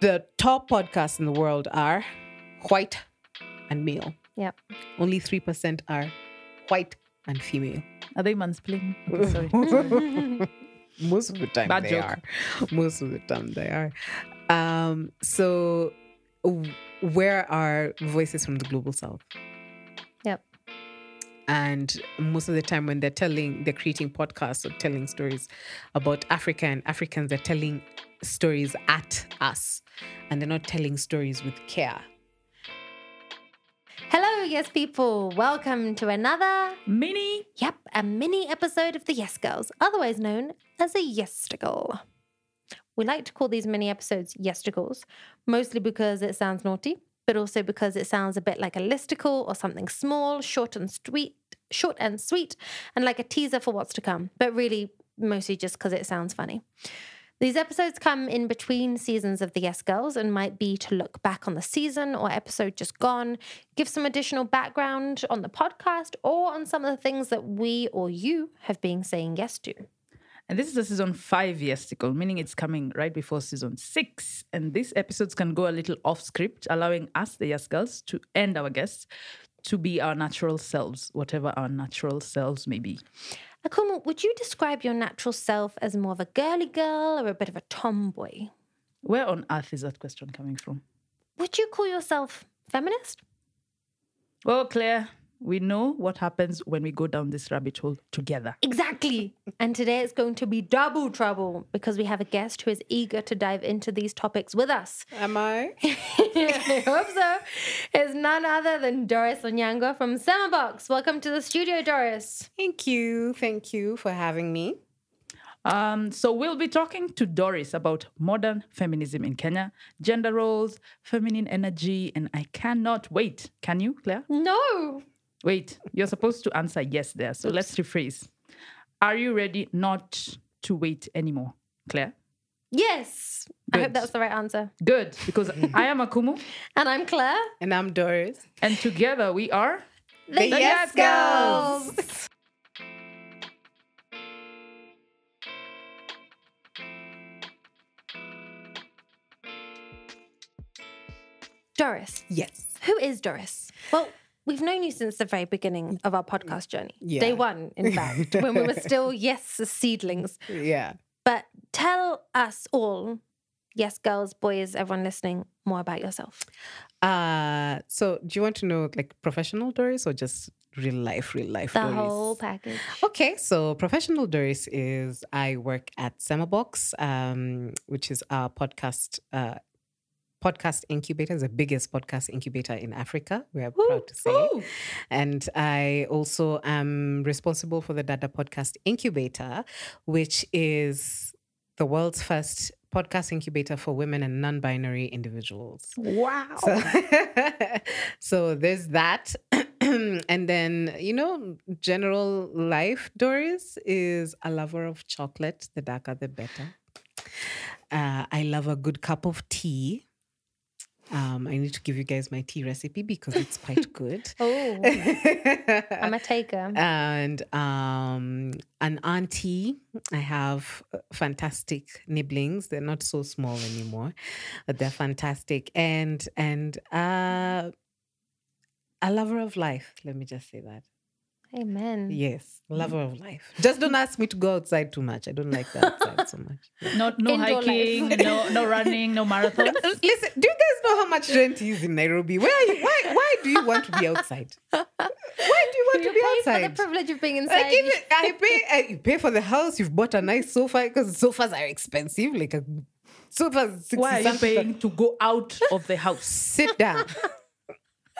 the top podcasts in the world are white and male. Yep. Only 3% are white and female. Are they mansplaining? Okay, sorry. Most of the time Bad they joke. are. Most of the time they are. Um, so, where are voices from the global south? Yep. And most of the time, when they're telling, they're creating podcasts or telling stories about Africa and Africans, they're telling stories at us and they're not telling stories with care. Hello, yes, people. Welcome to another, Mini. yep, a mini episode of the Yes Girls, otherwise known as a Yesticle. We like to call these mini episodes Yesticles, mostly because it sounds naughty, but also because it sounds a bit like a listicle or something small, short and sweet, short and sweet, and like a teaser for what's to come. But really, mostly just because it sounds funny. These episodes come in between seasons of the Yes Girls and might be to look back on the season or episode just gone, give some additional background on the podcast or on some of the things that we or you have been saying yes to. And this is a season five yesticle, meaning it's coming right before season six. And these episodes can go a little off script, allowing us, the Yes Girls, to end our guests to be our natural selves, whatever our natural selves may be. Akumu, would you describe your natural self as more of a girly girl or a bit of a tomboy? Where on earth is that question coming from? Would you call yourself feminist? Well, Claire, we know what happens when we go down this rabbit hole together. Exactly. And today it's going to be double trouble because we have a guest who is eager to dive into these topics with us. Am I? I hope so. It's none other than Doris Onyango from SemaBOX. Welcome to the studio, Doris. Thank you. Thank you for having me. Um, so we'll be talking to Doris about modern feminism in Kenya, gender roles, feminine energy, and I cannot wait. Can you, Claire? No. Wait, you're supposed to answer yes there. So let's rephrase. Are you ready not to wait anymore, Claire? Yes. I hope that's the right answer. Good, because I am Akumu, And I'm Claire. And I'm Doris. and together we are. The, Yes Girls. Doris. Yes. Who is Doris? Well, we've known you since the very beginning of our podcast journey. Yeah. Day one, in fact, when we were still yes seedlings. Yeah. But tell us all, yes, girls, boys, everyone listening, more about yourself. Uh so do you want to know like professional Doris or just real life, real life The Doris? whole package. Okay, so professional Doris is I work at Semabox, um, which is our podcast uh, podcast incubator, is the biggest podcast incubator in Africa. We are proud to say, Woo! and I also am responsible for the Dada Podcast Incubator, which is the world's first podcast incubator for women and non-binary individuals. Wow. So, so there's that. and then, you know, general life, Doris is a lover of chocolate. The darker, the better. Uh, I love a good cup of tea. Um, I need to give you guys my tea recipe because it's quite good. Oh, I'm a taker. and um, an auntie. I have uh, fantastic nibblings. They're not so small anymore, but they're fantastic. And and uh, a lover of life. Let me just say that. Amen. Yes, lover mm. of life. Just don't ask me to go outside too much. I don't like that outside so much. No, no Indoor hiking, no, no running, no marathons. Listen, do you guys know how much rent is in Nairobi? Where are you, why why do you want to be outside? Why do you want You to be pay outside? for the privilege of being I inside. give it. I pay. I you pay for the house. You've bought a nice sofa because sofas are expensive. Like a sofa. Why are you paying to go out of the house? Sit down.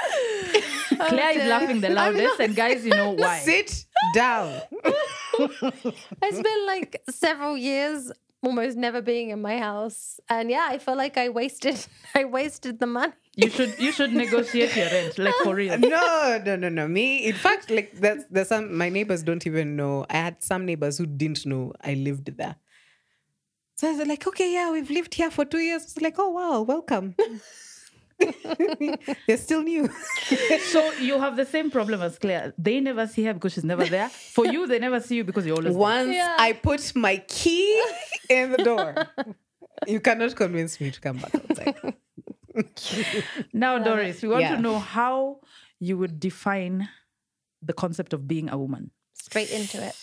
Claire is laughing the loudest, and guys, you know why. Sit down. It's been like several years almost never being in my house. And yeah, I feel like I wasted I wasted the money. You should you should negotiate your rent, like for real. No, no, no, no. Me, in fact, like that's there's some my neighbors don't even know. I had some neighbors who didn't know I lived there. So I was like, okay, yeah, we've lived here for two years. It's like, oh wow, welcome. You're still new. So you have the same problem as Claire. They never see her because she's never there. For you, they never see you because you're always there. Once Yeah. I put my key in the door. you cannot convince me to come back outside. Now, Doris, we want Yeah. to know how you would define the concept of being a woman. Straight into it.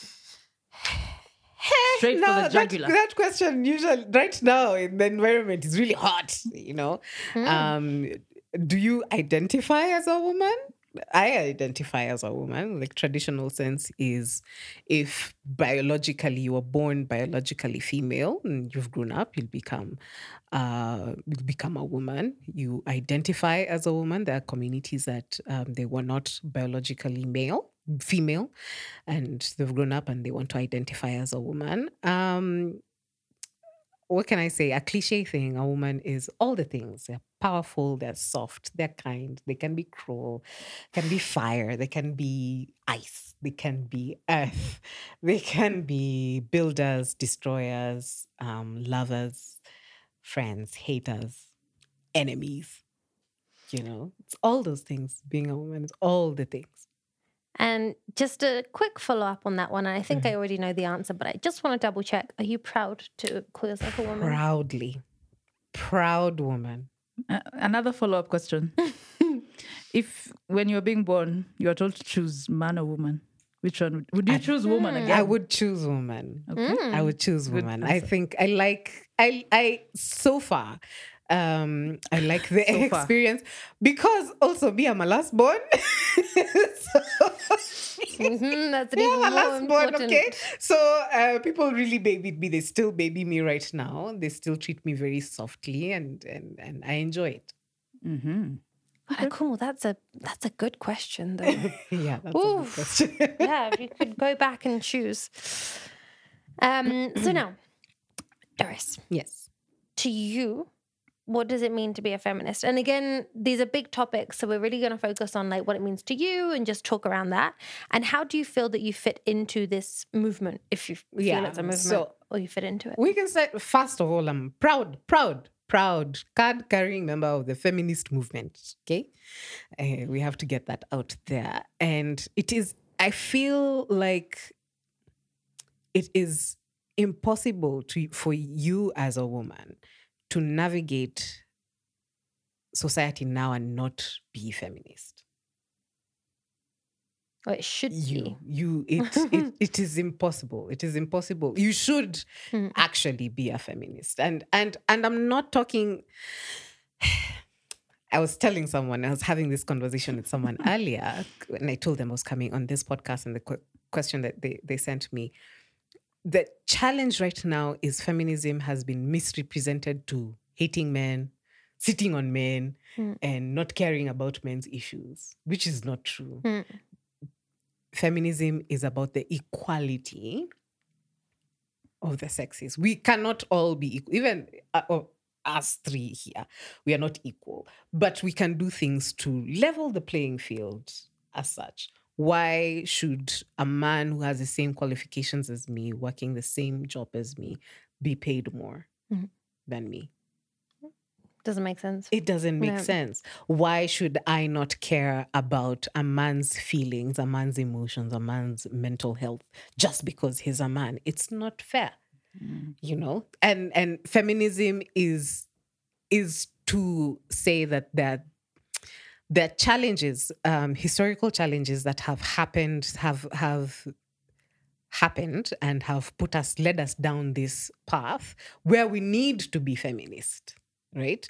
Straight for the that, jugular. that question usually right now in the environment is really hot. You know, um, do you identify as a woman? I identify as a woman. Like traditional sense is if biologically you were born biologically female and you've grown up, you'll become uh, you'll become a woman. You identify as a woman. There are communities that um, they were not biologically male, female, and they've grown up and they want to identify as a woman. Um, what can I say? A cliche thing, a woman is all the things. They're powerful, they're soft, they're kind, they can be cruel, can be fire, they can be ice, they can be earth, they can be builders, destroyers, um, lovers, friends, haters, enemies. You know, it's all those things. Being a woman is all the things. And just a quick follow up on that one. And I think Mm-hmm. I already know the answer, but I just want to double check. Are you proud to call yourself a woman? Proudly, proud woman. Uh, another follow up question. if when you're being born, you're told to choose man or woman, which one would, would you choose woman again? I would choose woman. Okay. I would choose woman. I think I like I I so far. Um, I like the So far. experience because also me, I'm a last born. so, Mhm, that's yeah, even a more last born, okay? So uh, people really babied me. They still baby me right now. They still treat me very softly and and, and I enjoy it. Mm-hmm. Cool. That's a that's a good question though. yeah, that's a good question. yeah, if you could go back and choose. Um, so now, Doris, yes. to you, what does it mean to be a feminist? And again, these are big topics, so we're really going to focus on like what it means to you and just talk around that. And how do you feel that you fit into this movement? If you feel Yeah, it's a movement, so- or you fit into it. We can say first of all, I'm proud, proud, proud card carrying member of the feminist movement. Okay, Uh, we have to get that out there, and it is. I feel like it is impossible to for you as a woman to navigate society now and not be feminist. Or it should You, be. you, it, it, it is impossible. It is impossible. You should Mm. actually be a feminist, and and and I'm not talking. I was telling someone, I was having this conversation with someone earlier, and I told them I was coming on this podcast, and the que- question that they, they sent me the challenge right now is feminism has been misrepresented to hating men, sitting on men, Mm. and not caring about men's issues, which is not true. Mm. Feminism is about the equality of the sexes. We cannot all be equal. Even uh, oh, us three here, we are not equal, but we can do things to level the playing field as such. Why should a man who has the same qualifications as me, working the same job as me, be paid more Mhm. than me? Doesn't make sense. It doesn't make No. sense. Why should I not care about a man's feelings, a man's emotions, a man's mental health just because he's a man? It's not fair, you know. And and feminism is is to say that that are challenges, um, historical challenges that have happened, have have happened and have put us led us down this path where we need to be feminist right?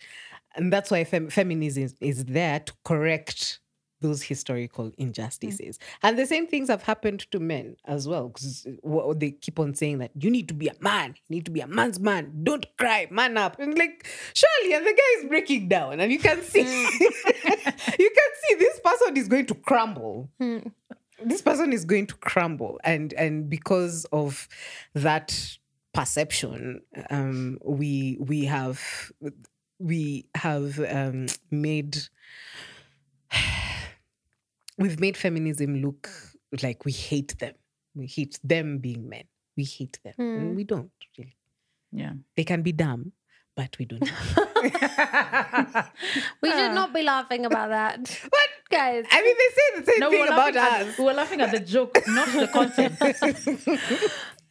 And that's why fem- feminism is, is there to correct those historical injustices. And the same things have happened to men as well because they keep on saying that you need to be a man. You need to be a man's man. Don't cry. Man up. And like surely and the guy is breaking down and you can see you can see this person is going to crumble. Mm. this person is going to crumble. And and because of that perception um we we have we have um made we've made feminism look like we hate them we hate them being men we hate them and we don't really Yeah. they can be dumb but we don't We should not be laughing about that. What? Guys, i mean they say the same No, thing about us at, we were laughing at the joke, not the content.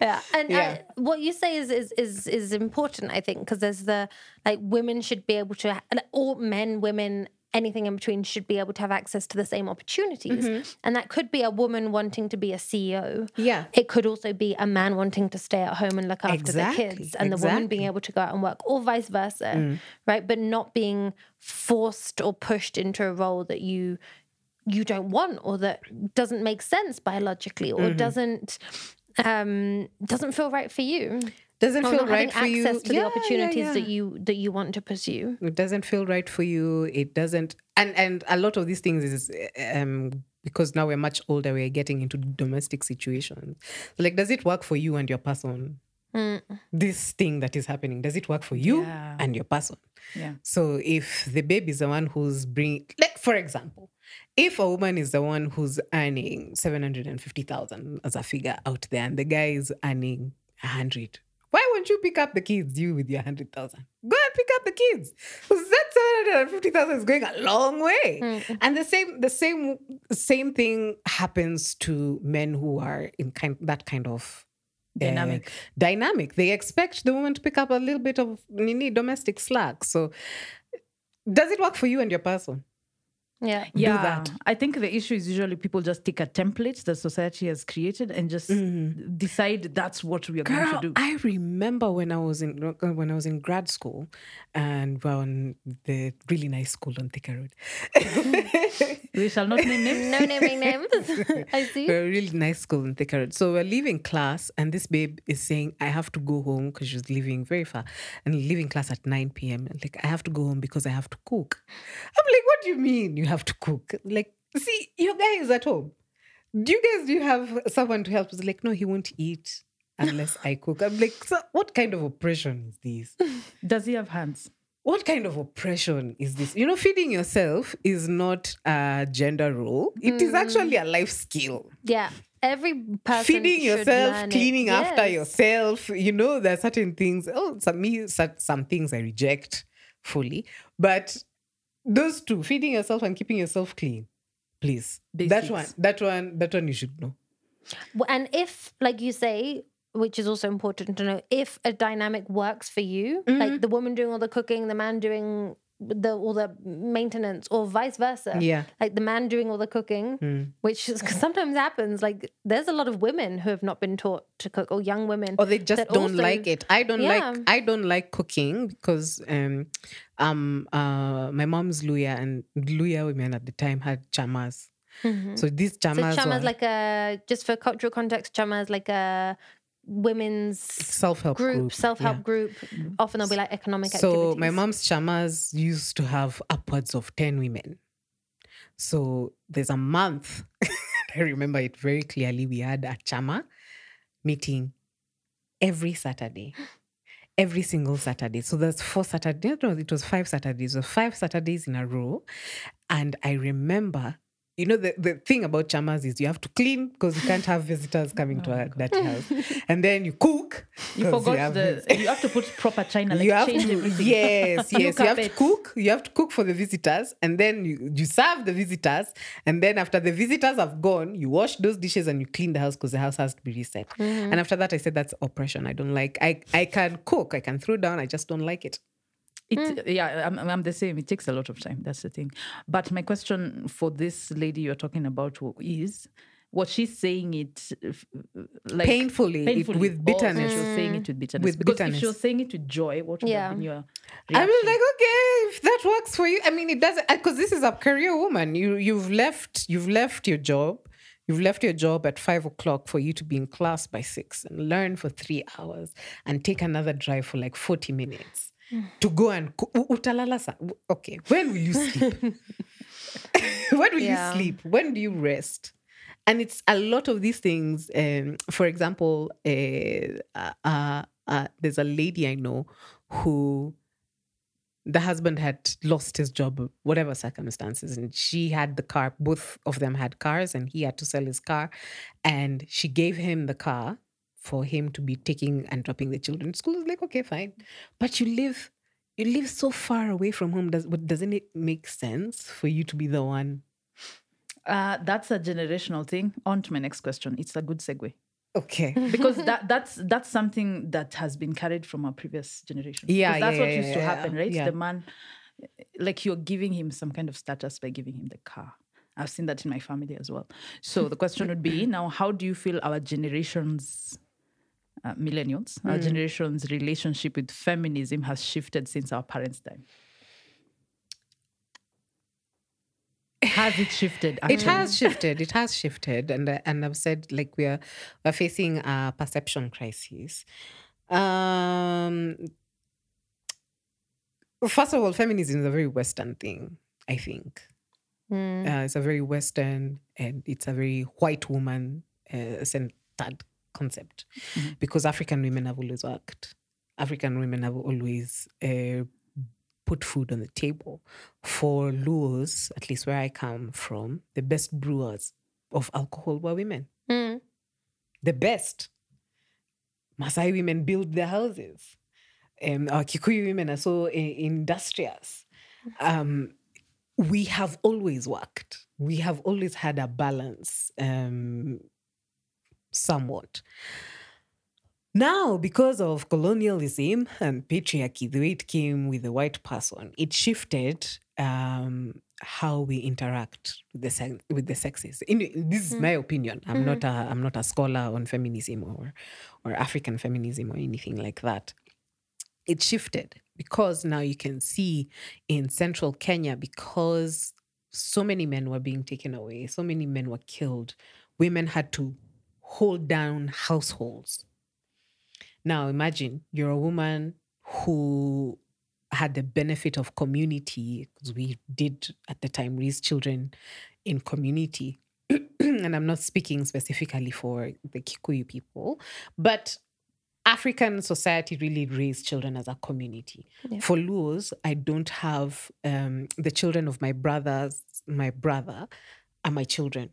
yeah and Yeah. Uh, what you say is is is, is important i think because there's the like women should be able to or men women anything in between should be able to have access to the same opportunities. Mm-hmm. And that could be a woman wanting to be a ceo Yeah. it could also be a man wanting to stay at home and look after Exactly, the kids and the woman being able to go out and work or vice versa mm. right? But not being forced or pushed into a role that you you don't want or that doesn't make sense biologically or mm-hmm. doesn't um doesn't feel right for you Doesn't or feel not right having for you. access to Yeah, the opportunities yeah. that you that you want to pursue it doesn't feel right for you it doesn't and and a lot of these things is um because now we're much older we're getting into domestic situations like does it work for you and your person this thing that is happening does it work for you Yeah. and your person Yeah. so if the baby is the one who's bringing like for example if a woman is the one who's earning 750,000 as a figure out there and the guy is earning 100 why won't you pick up the kids you with your 100,000 go and pick up the kids. That 750,000 is going a long way. And the same the same same thing happens to men who are in kind that kind of uh, Dynamic. dynamic. They expect the woman to pick up a little bit of nini domestic slack. So does it work for you and your person yeah Yeah, that. I think the issue is usually people just take a template that society has created and just mm-hmm. decide that's what we are going to do. I remember when I was in when I was in grad school, and we're on the really nice school on Thika Road. we shall not name names. no naming names i see We're a really nice school on Thika Road. So we're leaving class, and this babe is saying, I have to go home because she's living very far and leaving class at 9 p.m. And like, I have to go home because I have to cook. I'm like, what do you mean you have to cook? Like, see, your guy is at home. Do you guys, do you have someone to help? It's like, no, he won't eat unless I cook. I'm like, so what kind of oppression is this? Does he have hands? What kind of oppression is this? You know, feeding yourself is not a gender role. It is mm. actually a life skill yeah every person feeding yourself, learn it. cleaning after yourself. You know, there are certain things. Oh, some me, cer- some things I reject fully, but those two, feeding yourself and keeping yourself clean, please. That one, that one, that one, you should know. Well, and if like you say which is also important to know if a dynamic works for you Mm-hmm. like the woman doing all the cooking the man doing the all the maintenance or vice versa Yeah. Mm. like the man doing all the cooking which is, sometimes happens like there's a lot of women who have not been taught to cook or young women or they just don't also- like it. I don't Yeah. like I don't like cooking because um um uh my mom's Luhya and Luhya women at the time had chamas. So these so chamas chama were like a just for cultural context chamas like a women's self-help group, group. self-help yeah. group often there'll be like economic So activities my mom's chamas used to have upwards of 10 women. So there's a month, I remember it very clearly. We had a chama meeting every Saturday. Every single Saturday. So there's four Saturdays. No, it was five Saturdays. So five Saturdays in a row. And I remember, you know, the, the thing about chamas is you have to clean because you can't have visitors coming to a dirty house. And then you cook. You forgot have the. You have to put proper china, like you have change to, everything. yes, yes. You have to cook. You have to cook for the visitors, and then you, you serve the visitors. And then after the visitors have gone, you wash those dishes and you clean the house because the house has to be reset. Mm-hmm. And after that, I said that's oppression. I don't like. I I can cook. I can throw down. I just don't like it. It, mm. yeah, I'm, I'm the same. It takes a lot of time. That's the thing. But my question for this lady you're talking about is what she's saying it like Painfully, it- with bitterness. She was saying it with bitterness. With because if bitterness. she was saying it with joy, what would Yeah. have been your I reaction? was like, okay, if that works for you. I mean, it doesn't uh, because this is a career woman. You you've left you've left your job. You've left your job at five o'clock for you to be in class by six and learn for three hours and take another drive for like 40 minutes to go and utalala sa- Okay, when will you sleep? when will Yeah. you sleep? When do you rest? And it's a lot of these things. Um, for example, uh, uh, uh, uh, there's a lady I know who the husband had lost his job, whatever circumstances, and she had the car. Both of them had cars, and he had to sell his car. And she gave him the car for him to be taking and dropping the children to school. I was like, okay, fine, but you live, you live so far away from home. Does doesn't it make sense for you to be the one? Uh, that's a generational thing. On to my next question. It's a good segue. Okay. because that that's that's something that has been carried from our previous generation. Yeah, that's yeah, what yeah, used to yeah, happen, right? The man, like you're giving him some kind of status by giving him the car. I've seen that in my family as well. So the question would be now, how do you feel our generations, uh, millennials, Hmm. our generation's relationship with feminism has shifted since our parents' time? Has it shifted? It has shifted. It has shifted, and uh, and I've said like we're we're facing a perception crisis. Um, first of all, feminism is a very Western thing. I think Mm. uh, it's a very Western and it's a very white woman uh, centered concept because African women have always worked. African women have always uh, put food on the table. For Luos, at least where I come from, the best brewers of alcohol were women. Mm. The best. Maasai women build their houses. Um, our Kikuyu women are so i- industrious. Um, we have always worked. We have always had a balance, um, somewhat. Now, because of colonialism and patriarchy, the way it came with the white person, it shifted um, how we interact with the sex, with the sexes. In, this is my opinion. I'm not a I'm not a scholar on feminism or or African feminism or anything like that it shifted because now you can see in central Kenya because so many men were being taken away, so many men were killed, women had to hold down households. Now imagine you're a woman who had the benefit of community because we did at the time raise children in community. and I'm not speaking specifically for the Kikuyu people, but African society really raised children as a community. Yeah. For Luos, I don't have um, the children of my brothers, my brother are my children.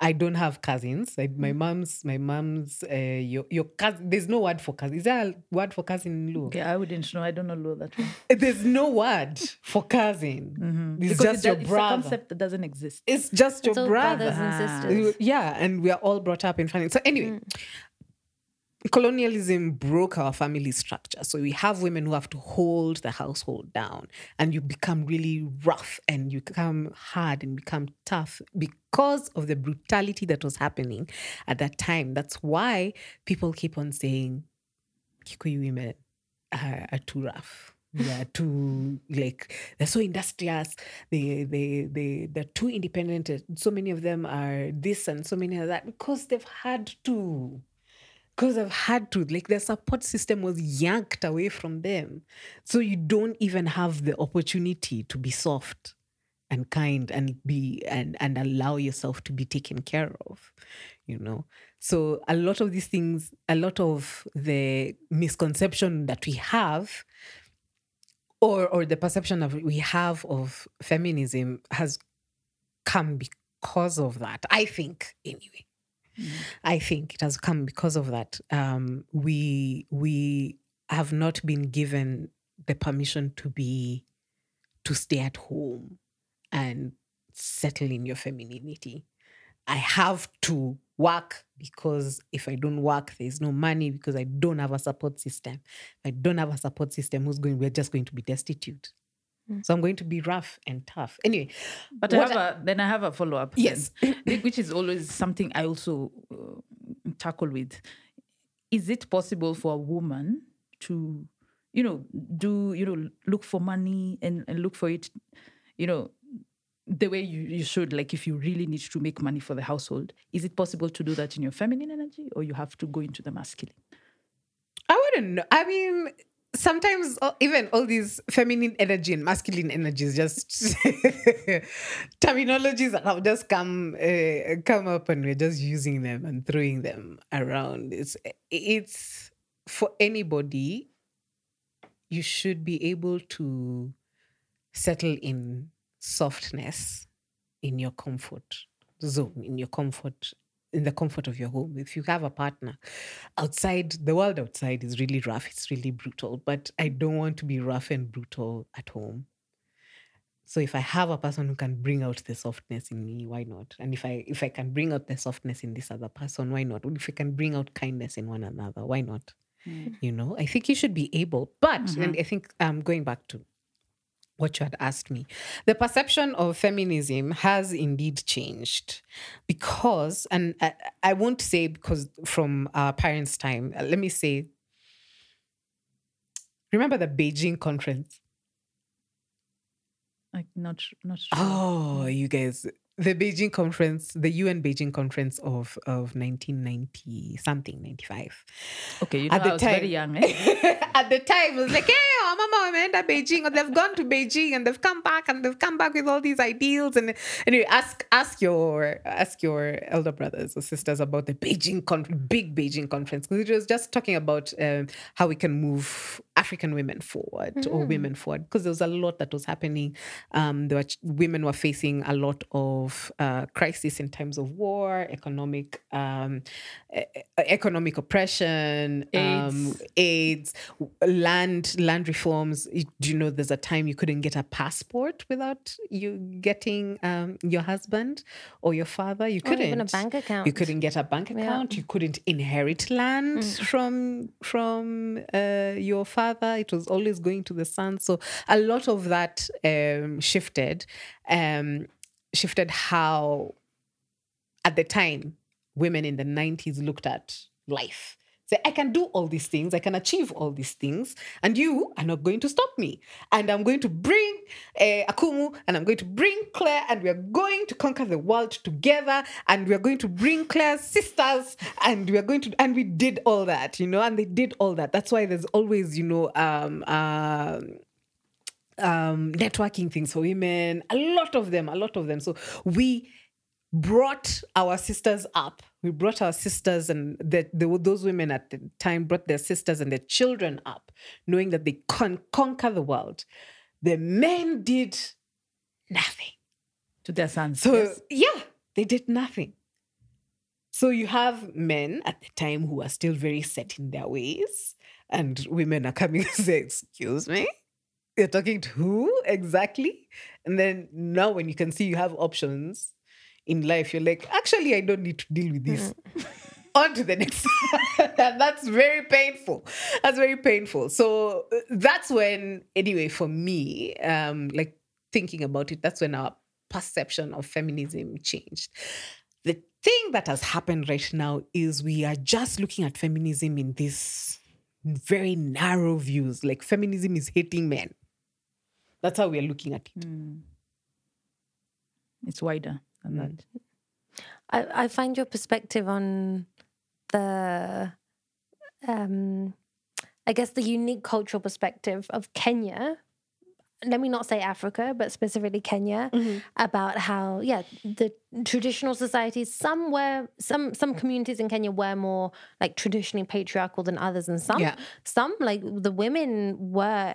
I don't have cousins. I, my mom's, my mom's, uh, your, your cousin. There's no word for cousin. Is there a word for cousin in Luo? Okay, I wouldn't know. I don't know Luo that one. There's no word for cousin. It's Because just it your does- it's brother. a concept that doesn't exist. It's just your It's all brother. brothers and Ah. sisters. Yeah, and we are all brought up in family. So anyway, colonialism broke our family structure. So we have women who have to hold the household down, and you become really rough and you become hard and become tough because of the brutality that was happening at that time. That's why people keep on saying Kikuyu women are, are too rough. They are too like they're so industrious. They they they they're too independent. So many of them are this and so many of that because they've had to. Because I've had to. Like their support system was yanked away from them. So you don't even have the opportunity to be soft and kind and be and and allow yourself to be taken care of you know so a lot of these things a lot of the misconception that we have or or the perception of we have of feminism has come because of that i think anyway i think it has come because of that. Um we we have not been given the permission to be to stay at home and settle in your femininity. I have to work because if i don't work there's no money because i don't have a support system. If i don't have a support system who's going we're just going to be destitute so i'm going to be rough and tough anyway But I have a, then I have a follow up. Yes. which is always something I also uh, tackle with. Is it possible for a woman to, you know, do, you know, look for money and, and look for it, you know, the way you, you should, like if you really need to make money for the household? Is it possible to do that in your feminine energy or you have to go into the masculine? I wouldn't know. I mean, sometimes even all these feminine energy and masculine energy is just terminologies that have just come uh, come up, and we're just using them and throwing them around. It's it's for anybody. You should be able to settle in softness in your comfort zone, in your comfort in the comfort of your home. If you have a partner outside, the world outside is really rough, it's really brutal, but I don't want to be rough and brutal at home. So if I have a person who can bring out the softness in me, why not? And if I if I can bring out the softness in this other person, why not? If I can bring out kindness in one another, why not? You know, I think you should be able. But and I think um going back to what you had asked me. The perception of feminism has indeed changed because, and I, I won't say because from our parents' time, uh, let me say, remember the Beijing conference? Like not not sure. Oh, you guys, the Beijing conference, the UN Beijing conference of, of 1990 something, 95. Okay, you know At the I was very young. Eh? At the time, was like, hey, oh, mama, wameenda Beijing, or they've gone to Beijing and they've come back and they've come back with all these ideals. And anyway, ask ask your ask your elder brothers or sisters about the Beijing con- big Beijing conference because it was just talking about um, how we can move African women forward or women forward because there was a lot that was happening. Um, there were ch- women were facing a lot of uh, crisis in times of war, economic um, e- economic oppression, um, AIDS, land land reforms. Do you know there's a time you couldn't get a passport without you getting um, your husband or your father? You couldn't even a bank account. You couldn't get a bank account. You couldn't inherit land from from uh, your father. It was always going to the son. So a lot of that um, shifted, um, shifted how at the time women in the 90s looked at life. Say, I can do all these things, I can achieve all these things, and you are not going to stop me. And I'm going to bring uh, Akumu, and I'm going to bring Claire, and we are going to conquer the world together, and we are going to bring Claire's sisters, and we are going to, and we did all that, you know, and they did all that. That's why there's always, you know, um, um, um, networking things for women, a lot of them, a lot of them. So we brought our sisters up. We brought our sisters and the, the, those women at the time brought their sisters and their children up, knowing that they can conquer the world. The men did nothing. to their sons. So yes. yeah, they did nothing. So you have men at the time who are still very set in their ways, and women are coming and say, "Excuse me, you're talking to who exactly?" And then now, when you can see you have options in life, you're like, "Actually, I don't need to deal with this." On to the next. that's very painful. That's very painful. So uh, that's when, anyway, for me, um, like thinking about it, that's when our perception of feminism changed. The thing that has happened right now is we are just looking at feminism in this very narrow views. Like feminism is hating men. That's how we are looking at it. it's wider than Mm. that. I, I find your perspective on the, um, I guess, the unique cultural perspective of Kenya. Let me not say Africa, but specifically Kenya, about how yeah the traditional societies. Some were some some communities in Kenya were more like traditionally patriarchal than others, and some Yeah. some like the women were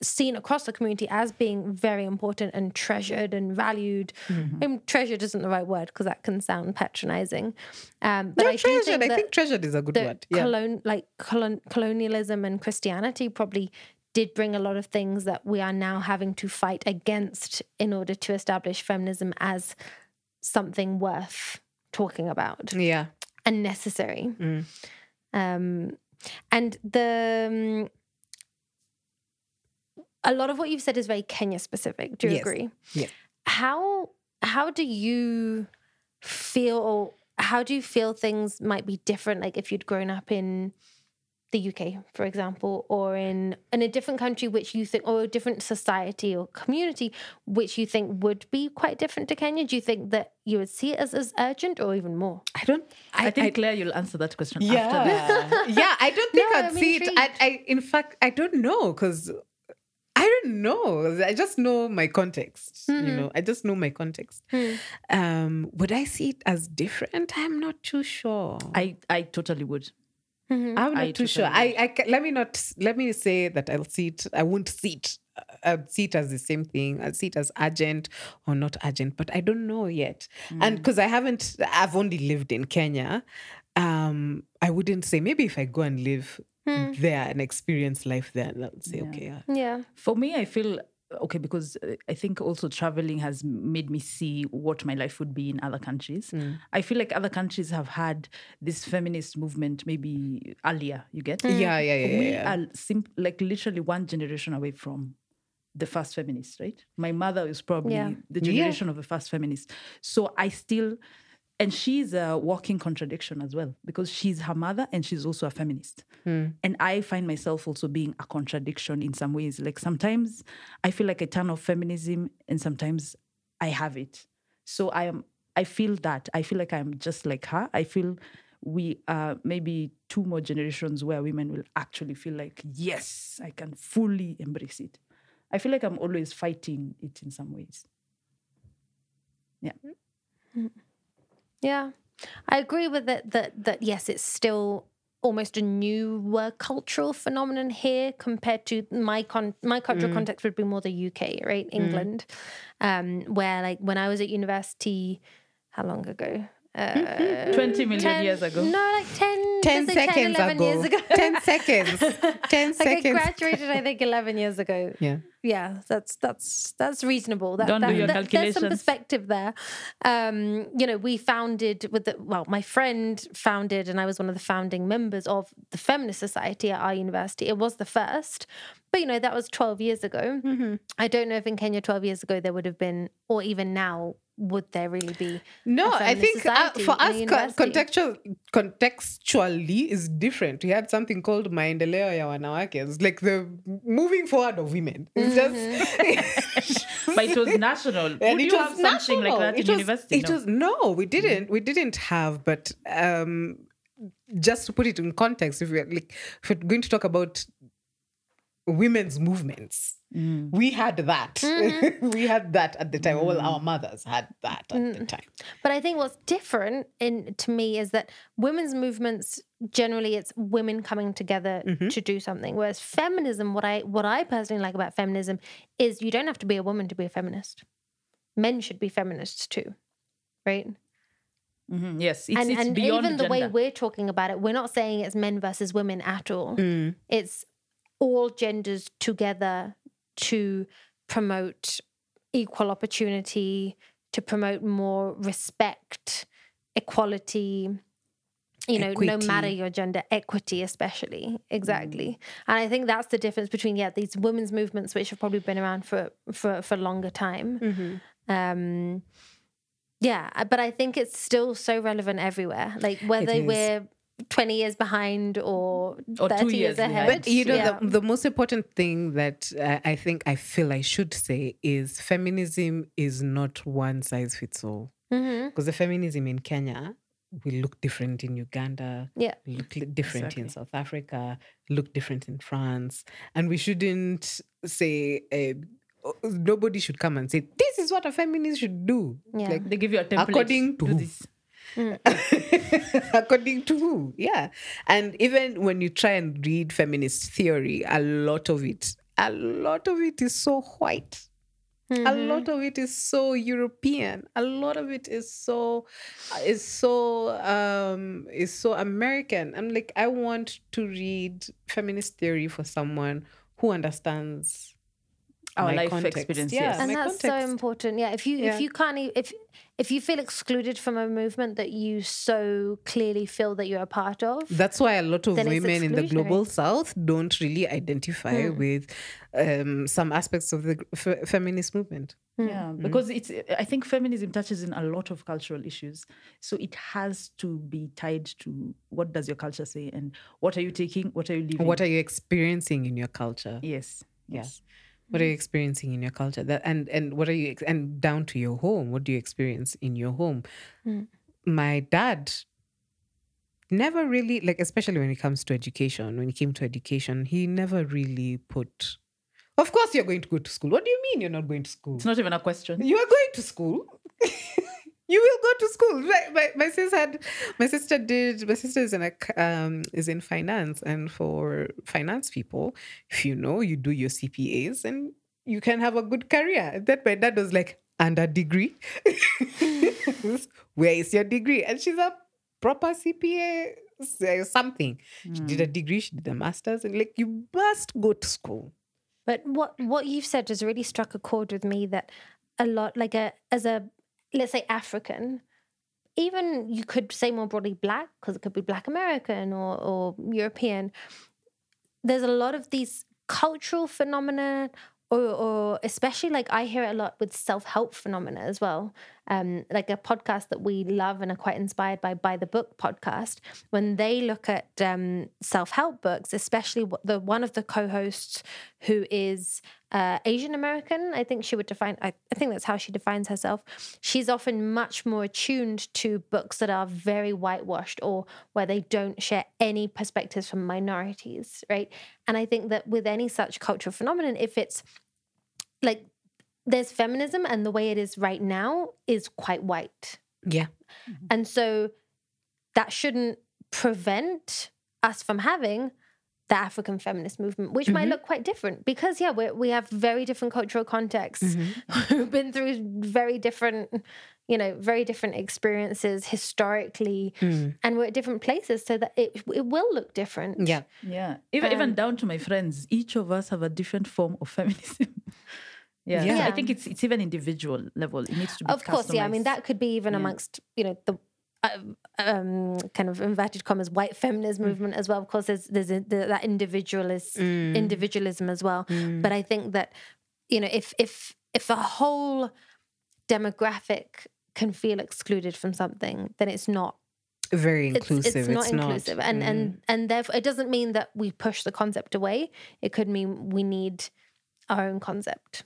seen across the community as being very important and treasured and valued. And treasured isn't the right word because that can sound patronizing. Um, but No, I treasured. think I think treasured is a good word. Yeah. colon, like colon, colonialism and Christianity probably did bring a lot of things that we are now having to fight against in order to establish feminism as something worth talking about yeah. and necessary. Mm. Um, and the um, a lot of what you've said is very Kenya specific. Do you Yes. agree? Yeah. How how do you feel? Or how do you feel things might be different? Like if you'd grown up in the UK, for example, or in in a different country which you think, or a different society or community which you think would be quite different to Kenya. Do you think that you would see it as, as urgent or even more? I don't. I, think Claire, you'll answer that question after this. Yeah, yeah. I don't think No, I'd I'm see it. I. I, in fact, I don't know because I don't know. I just know my context. You know, I just know my context. Um, would I see it as different? I'm not too sure. I, I totally would. I'm not I too sure. totally I, I let me not let me say that I'll see it. I won't see it. uh, I'd see it as the same thing. I'd see it as urgent or not urgent, but I don't know yet. And because I haven't, I've only lived in Kenya. Um, I wouldn't say maybe if I go and live Hmm. there and experience life there, I'll say okay. Yeah. Yeah. For me, I feel okay, because uh, I think also traveling has made me see what my life would be in other countries. Hmm. I feel like other countries have had this feminist movement maybe earlier. You get? Yeah, yeah, yeah, yeah, We yeah. are sim- like literally one generation away from the first feminist, right? My mother is probably Yeah. the Yeah. generation of the first feminist. So I still, and she's a walking contradiction as well because she's her mother and she's also a feminist. Hmm. And I find myself also being a contradiction in some ways. Like sometimes I feel like a ton of feminism and sometimes I have it. So I am, I feel that. I feel like I'm just like her. I feel we are maybe two more generations where women will actually feel like, yes, I can fully embrace it. I feel like I'm always fighting it in some ways. Yeah. Hmm. Yeah, I agree with it. That that yes, it's still almost a newer cultural phenomenon here compared to my con my cultural context would be more the UK, right? England, um, where like when I was at university, how long ago? Uh, 20 million 10 years ago. No, like 10, 10 let's seconds 11 ago. years ago. 10 seconds. 10 like I seconds. graduated, I think, 11 years ago. Yeah. Yeah, that's that's that's reasonable. That, Don't do your that- There's some perspective there. Um, you know, we founded with the well, my friend founded, and I was one of the founding members of the Feminist Society at our university. It was the first, but you know that was 12 years ago. Mm-hmm. I don't know if in Kenya 12 years ago there would have been, or even now, would there really be? No, a I feminist think uh, for us, co- contextual, contextually is different. We had something called maendeleo ya wanawake. It's like the moving forward of women. It's just. But it was national. And Would it you was have something like that it in was, university? It No. was no, we didn't. We didn't have. But um, just to put it in context, if we're like, if we're going to talk about women's movements, Mm. we had that. Mm-hmm. we had that at the time. All our mothers had that at Mm. the time. But I think what's different in to me is that women's movements generally it's women coming together Mm-hmm. to do something. Whereas feminism, what I what I personally like about feminism is you don't have to be a woman to be a feminist. Men should be feminists too, right? Mhm, Yes, it's, and it's and even the way we're talking about it, we're not saying it's men versus women at all. Mm. It's all genders together to promote equal opportunity, to promote more respect, equality. You know, no matter your gender, equity, especially. Exactly. And I think that's the difference between, yeah, these women's movements, which have probably been around for for, for longer time. Mm-hmm. Um, yeah, but I think it's still so relevant everywhere. Like whether we're 20 years behind or, Or two 30 years years ahead. But you know, Yeah. the, the most important thing that uh, I think I feel I should say is feminism is not one size fits all. Mhm. Because the feminism in Kenya will look different in Uganda, Yeah. look different Exactly. in South Africa, look different in France. And we shouldn't say, uh, nobody should come and say, this is what a feminist should do. Yeah. Like, They give you a template. According to do who? this. according to who? Yeah. And even when you try and read feminist theory a lot of it a lot of it is so white. A lot of it is so european. A lot of it is so is so um is so american. I'm like i want to read feminist theory for someone who understands Our my life context. experience, Yeah, yes. and my that's so important yeah if you Yeah. if you can't if if you feel excluded from a movement that you so clearly feel that you're a part of That's why a lot of women in the global south don't really identify hmm. with um, some aspects of the f- feminist movement. Hmm. Yeah, hmm. because it's. I think feminism touches in a lot of cultural issues, so it has to be tied to what does your culture say and what are you taking, what are you leaving. What are you experiencing in your culture? yes, Yeah. What are you experiencing in your culture? That and and what are you and down to your home? What do you experience in your home? Mm. My dad never really like, especially when it comes to education. When it came to education, he never really put. Of course, you're going to go to school. What do you mean you're not going to school? It's not even a question. You are going to school. you will go to school. My, my, my sister had, my sister did. My sister is in a um is in finance, and for finance people, if you know, you do your CPAs, and you can have a good career. That my dad was like, and a degree. Where is your degree? And she's a proper CPA something. She did a degree. She did a master's, and like you must go to school But what what you've said has really struck a chord with me that a lot like a as a let's say African, even you could say more broadly black because it could be black American or or European. There's a lot of these cultural phenomena or, or especially like I hear it a lot with self help phenomena as well. Um, like a podcast that we love and are quite inspired by, by the book podcast. When they look at um, self help books, especially the one of the co hosts who is uh, Asian American, I think she would define. I, I think that's how she defines herself. She's often much more attuned to books that are very whitewashed or where they don't share any perspectives from minorities, right? And I think that with any such cultural phenomenon, if it's like there's feminism and the way it is right now is quite white. Yeah. Mm-hmm. And so that shouldn't prevent us from having the African feminist movement, which mm-hmm. might look quite different because, yeah, we we have very different cultural contexts. Mm-hmm. We've been through very different, you know, very different experiences historically, mm. and we're at different places, so that it it will look different. Yeah, yeah. Even um, even down to my friends, each of us have a different form of feminism. Yeah. yeah. I think it's it's even individual level. It needs to be. Of course, yeah. I mean, that could be even yeah. amongst you know the uh, um, kind of inverted commas white feminist mm. movement as well. Of course, there's there's a, the, that individualist mm. individualism as well. Mm. But I think that you know if if if a whole demographic can feel excluded from something, then it's not very inclusive. It's, it's not it's inclusive, not. and and mm. and therefore it doesn't mean that we push the concept away. It could mean we need our own concept.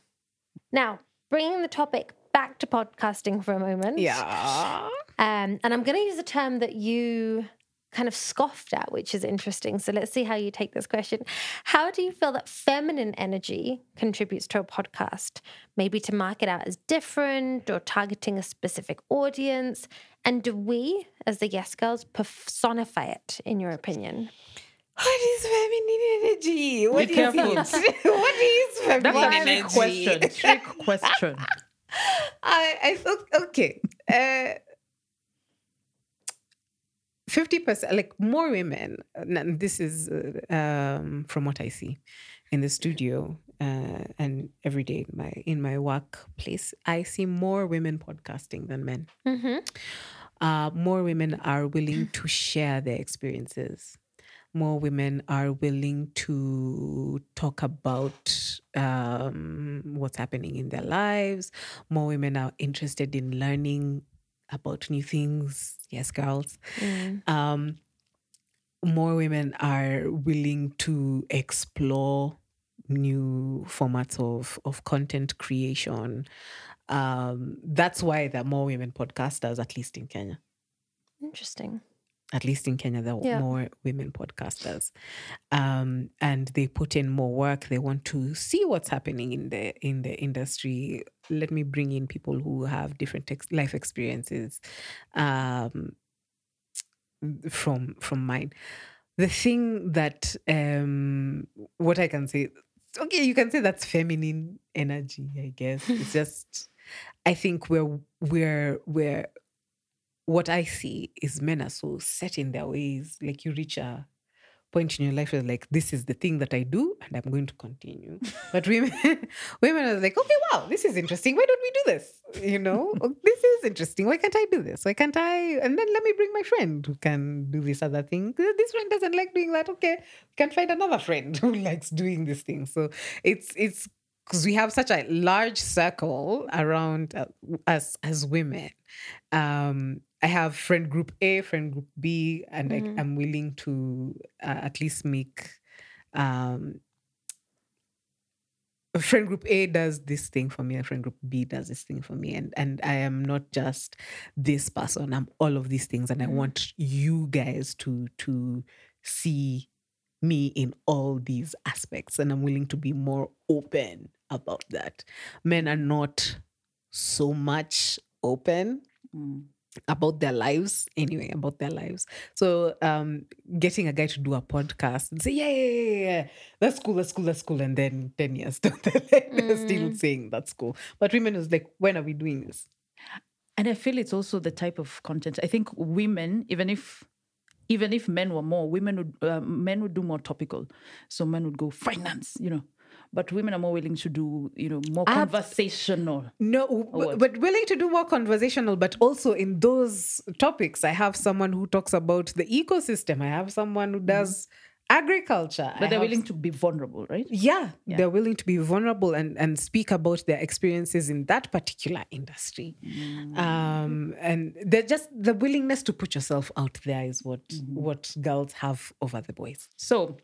Now, bringing the topic back to podcasting for a moment. Yeah. Um, and I'm going to use a term that you kind of scoffed at, which is interesting. So let's see how you take this question. How do you feel that feminine energy contributes to a podcast? Maybe to mark it out as different or targeting a specific audience? And do we, as the Yes Girls, personify it, in your opinion? What is feminine energy? What is it? what is feminine That's energy? That's a question. Trick question. I, I thought, okay. Uh, 50%, like more women, this is uh, um, from what I see in the studio uh, and every day in my, in my workplace, I see more women podcasting than men. Mm-hmm. Uh, more women are willing to share their experiences more women are willing to talk about um, what's happening in their lives. More women are interested in learning about new things. Yes, girls. Mm. Um, more women are willing to explore new formats of, of content creation. Um, that's why there are more women podcasters, at least in Kenya. Interesting at least in Kenya, there are yeah. more women podcasters, um, and they put in more work. They want to see what's happening in the in the industry. Let me bring in people who have different ex- life experiences um, from from mine. The thing that um, what I can say, okay, you can say that's feminine energy. I guess it's just. I think we're we're we're what I see is men are so set in their ways. Like you reach a point in your life where like this is the thing that I do and I'm going to continue. but women women are like, okay, wow, this is interesting. Why don't we do this? You know, oh, this is interesting. Why can't I do this? Why can't I? And then let me bring my friend who can do this other thing. This friend doesn't like doing that. Okay, we can find another friend who likes doing this thing. So it's it's because we have such a large circle around uh, us as women. Um, I have friend group A, friend group B, and mm-hmm. I, am willing to uh, at least make um, friend group A does this thing for me, and friend group B does this thing for me, and and I am not just this person. I'm all of these things, and I mm-hmm. want you guys to to see me in all these aspects, and I'm willing to be more open about that. Men are not so much open. Mm about their lives anyway about their lives so um getting a guy to do a podcast and say yeah yeah yeah, yeah. that's cool that's cool that's cool and then 10 years they're mm. still saying that's cool but women is like when are we doing this and i feel it's also the type of content i think women even if even if men were more women would uh, men would do more topical so men would go finance you know but women are more willing to do, you know, more Ab- conversational. No, but, but willing to do more conversational, but also in those topics. I have someone who talks about the ecosystem. I have someone who does agriculture. Mm-hmm. But they're have willing to be vulnerable, right? yeah, they're willing to be vulnerable and, and speak about their experiences in that particular industry. Um, and they're just the willingness to put yourself out there is what what girls have over the boys. So,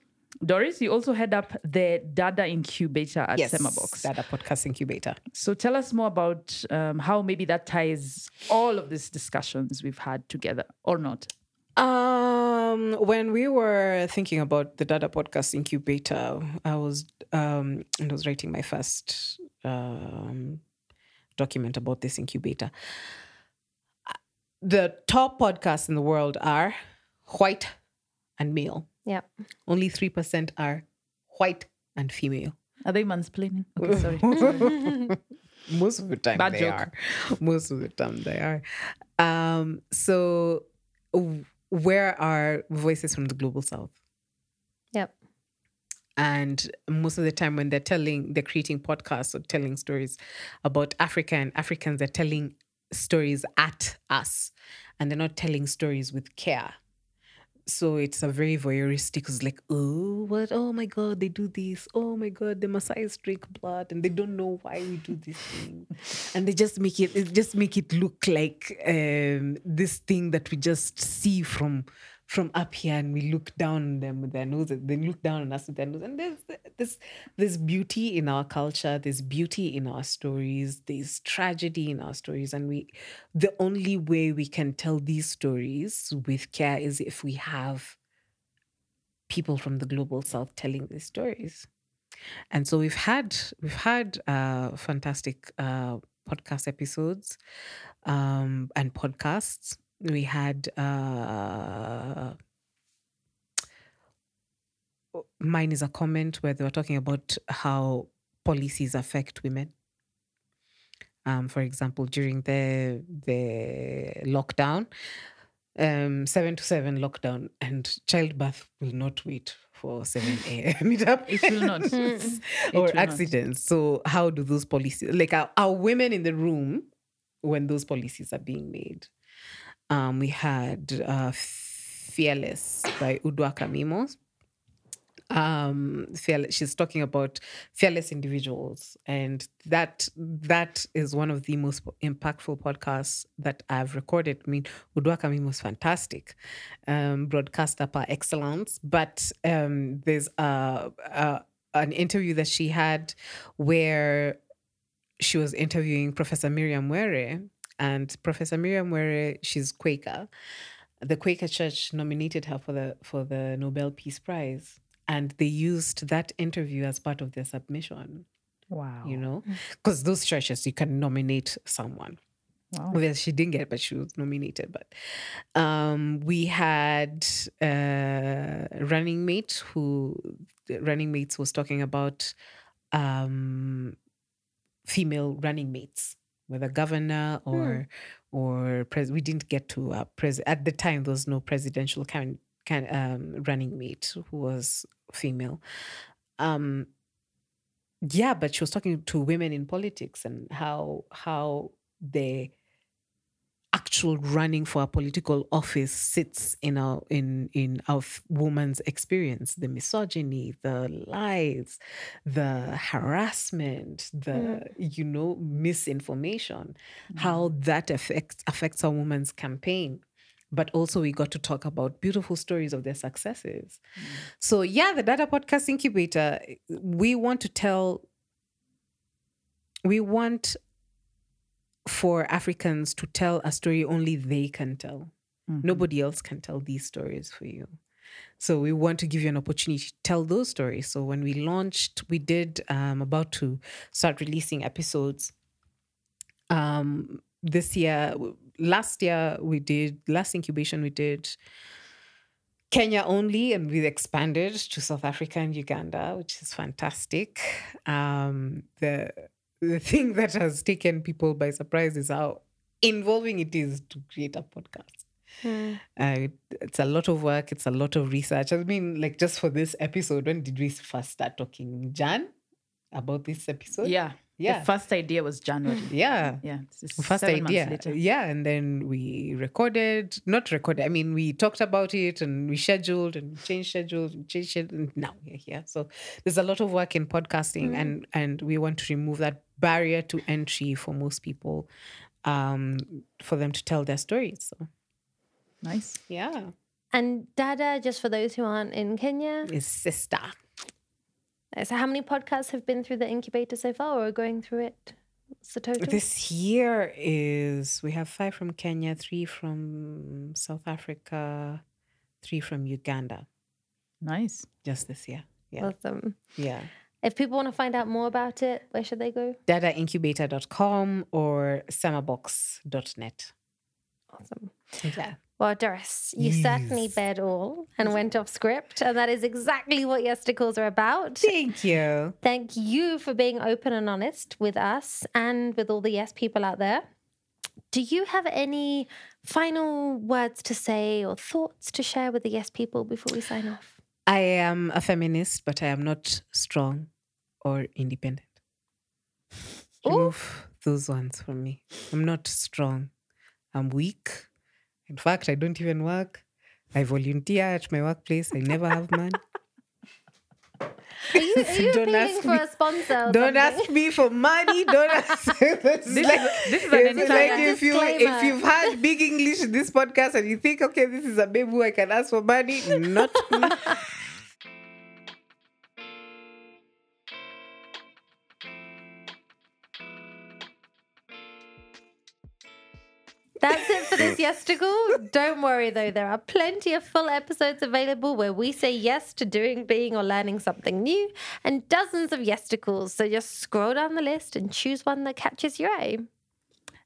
Doris, you also head up the Dada Incubator at Semabox. that a podcast incubator. So tell us more about um, how maybe that ties all of these discussions we've had together or not. Um, when we were thinking about the Dada Podcast Incubator, I was um, I was writing my first um, document about this incubator. The top podcasts in the world are white and male. Yep. Only three percent are white and female. Are they mansplaining? Okay, sorry. Most of the time Bad they joke. are. Most of the time they are. Um, so, where are voices from the global south? Yep. And most of the time, when they're telling, they're creating podcasts or telling stories about Africa and Africans, they're telling stories at us and they're not telling stories with care. So it's a very voyeuristic. It's like, oh, what? Oh my God, they do this. Oh my God, the Maasai's drink blood, and they don't know why we do this thing, and they just make it, it just make it look like um, this thing that we just see from from up here, and we look down on them with their noses. They look down on us with their nose, and there's this there's beauty in our culture. There's beauty in our stories. There's tragedy in our stories, and we the only way we can tell these stories with care is if we have people from the global south telling these stories and so we've had we've had uh, fantastic uh, podcast episodes um, and podcasts we had uh, mine is a comment where they were talking about how policies affect women um, for example, during the the lockdown, um, seven to seven lockdown, and childbirth will not wait for seven a.m. It happens. It will not. It will or not. accidents. So how do those policies like are, are women in the room when those policies are being made? Um, we had uh, Fearless by Udwaka Mimos. Um, she's talking about fearless individuals, and that that is one of the most impactful podcasts that I've recorded. I mean, Udwaka was fantastic, um, broadcaster par excellence. But um, there's a, a an interview that she had where she was interviewing Professor Miriam Were, and Professor Miriam Were, she's Quaker. The Quaker Church nominated her for the for the Nobel Peace Prize, and they used that interview as part of their submission. Wow. You know, because those churches you can nominate someone. Wow. Well, she didn't get, but she was nominated. But um, we had uh, running mate who running mates was talking about um, female running mates, whether governor or or pres. We didn't get to uh, pres. At the time, there was no presidential can can um, running mate who was female. Um, yeah, but she was talking to women in politics and how how the actual running for a political office sits in our in in our woman's experience. The misogyny the lies the harassment the you know misinformation how that affects affects a woman's campaign but also we got to talk about beautiful stories of their successes so yeah the Dada podcast incubator we want to tell we want for Africans to tell a story only they can tell. Nobody else can tell these stories for you. So we want to give you an opportunity to tell those stories. So when we launched, we did um, about to start releasing episodes. Um, this year, last year we did last incubation we did Kenya only, and we expanded to South Africa and Uganda, which is fantastic. Um, the the thing that has taken people by surprise is how involving it is to create a podcast. Uh, it's a lot of work. It's a lot of research. I mean, like just for this episode, when did we first start talking? Jan, about this episode. Yeah. Yeah. The first idea was January. Yeah. Yeah. this First seven months idea. later. Yeah. And then we recorded, not recorded, I mean, we talked about it and we scheduled and changed schedules, and changed it, and now we're here. So there's a lot of work in podcasting and and we want to remove that barrier to entry for most people um for them to tell their stories. So Nice. yeah. And Dada, just for those who aren't in Kenya, Is sister. So how many podcasts have been through the incubator so far or are going through it? What's the total? This year is we have five from Kenya, three from South Africa, three from Uganda. Nice. Just this year. Yeah. Awesome. Yeah. If people want to find out more about it, where should they go? dadaincubator.com or semabox.net. Awesome. Yeah. Well, Doris, you certainly Yes. bared all and went off script, and that is exactly what Yesticles are about. Thank you. Thank you for being open and honest with us and with all the yes people out there. Do you have any final words to say or thoughts to share with the yes people before we sign off? I am a feminist, but I am not strong or independent. Remove those ones from me. I'm not strong. I'm weak. In fact, I don't even work. I volunteer at my workplace. I never have money. Are you, are you Don't ask for me. a sponsor? or Don't something? ask me for money. Don't ask. this This is- this is an entire like if you disclaimer. if you've had big English in this podcast and you think, okay, this is a babe who I can ask for money, not That's it for this Yesticle. Don't worry though, there are plenty of full episodes available where we say yes to doing, being, or learning something new, and dozens of Yesticles. So just scroll down the list and choose one that catches your eye.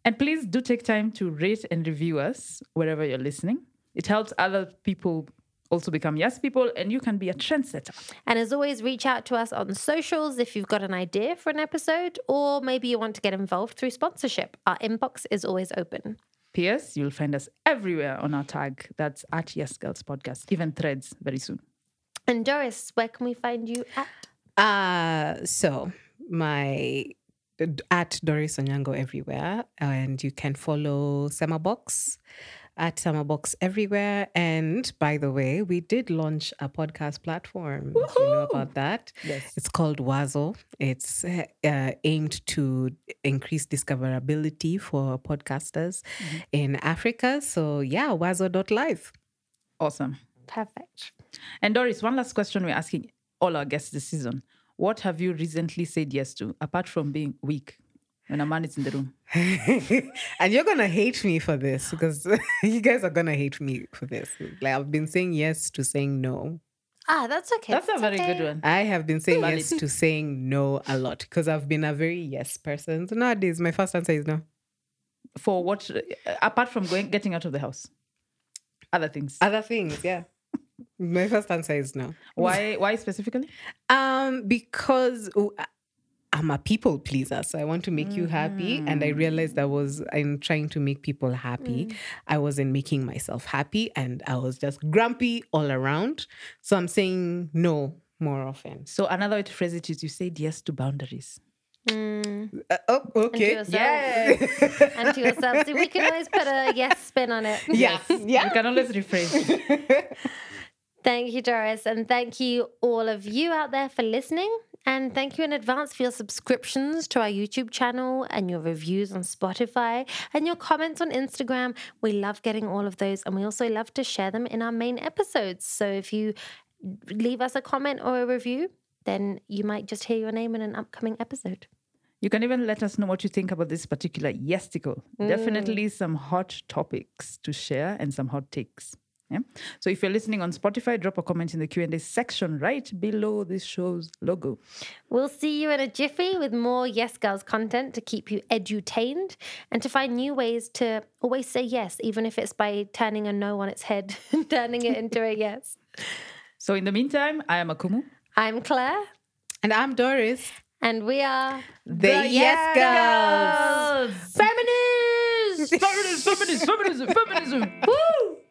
And please do take time to rate and review us wherever you're listening. It helps other people also become yes people, and you can be a trendsetter. And as always, reach out to us on socials if you've got an idea for an episode, or maybe you want to get involved through sponsorship. Our inbox is always open. P.S. You'll find us everywhere on our tag. That's at Yes Girls Podcast, even threads very soon. And Doris, where can we find you at? Uh so my at Doris Onyango everywhere, and you can follow SemaBOX at SemaBOX everywhere. And by the way, we did launch a podcast platform. Do you know about that? Yes. It's called Wazo. It's uh, uh, aimed to increase discoverability for podcasters in Africa. So yeah, Wazo.live. Awesome. Perfect. And Doris, one last question we're asking all our guests this season. What have you recently said yes to, apart from being weak when a man is in the room? and you're gonna hate me for this because you guys are gonna hate me for this. Like I've been saying yes to saying no. Ah, that's okay. That's a very okay. good one. I have been saying yes to saying no a lot because I've been a very yes person. So nowadays, my first answer is no. For what, apart from going, getting out of the house? Other things. Other things, yeah. my first answer is no. Why? Why specifically? Um, because oh, I- I'm a people pleaser, so I want to make you happy, and I realized I was in trying to make people happy. I wasn't making myself happy, and I was just grumpy all around. So I'm saying no more often. So another way to phrase it is you said yes to boundaries. Mm, Uh, oh, and to okay. yourself. and to yourself. So we can always put a yes spin on it. Yes. Yeah, You yeah. can always rephrase. Thank you, Doris. And thank you, all of you out there, for listening. And thank you in advance for your subscriptions to our YouTube channel and your reviews on Spotify and your comments on Instagram. We love getting all of those. And we also love to share them in our main episodes. So if you leave us a comment or a review, then you might just hear your name in an upcoming episode. You can even let us know what you think about this particular yesticle. Mm. Definitely some hot topics to share and some hot takes. Yeah. So if you're listening on Spotify, drop a comment in the Q&A section right below this show's logo. We'll see you in a jiffy with more Yes Girls content to keep you edutained and to find new ways to always say yes, even if it's by turning a no on its head and turning it into a yes. So in the meantime, I am Akumu. I'm Claire, And I'm Doris. and we are The, Yes Girls. Feminists! Feminism, feminism, feminism, feminism. Woo!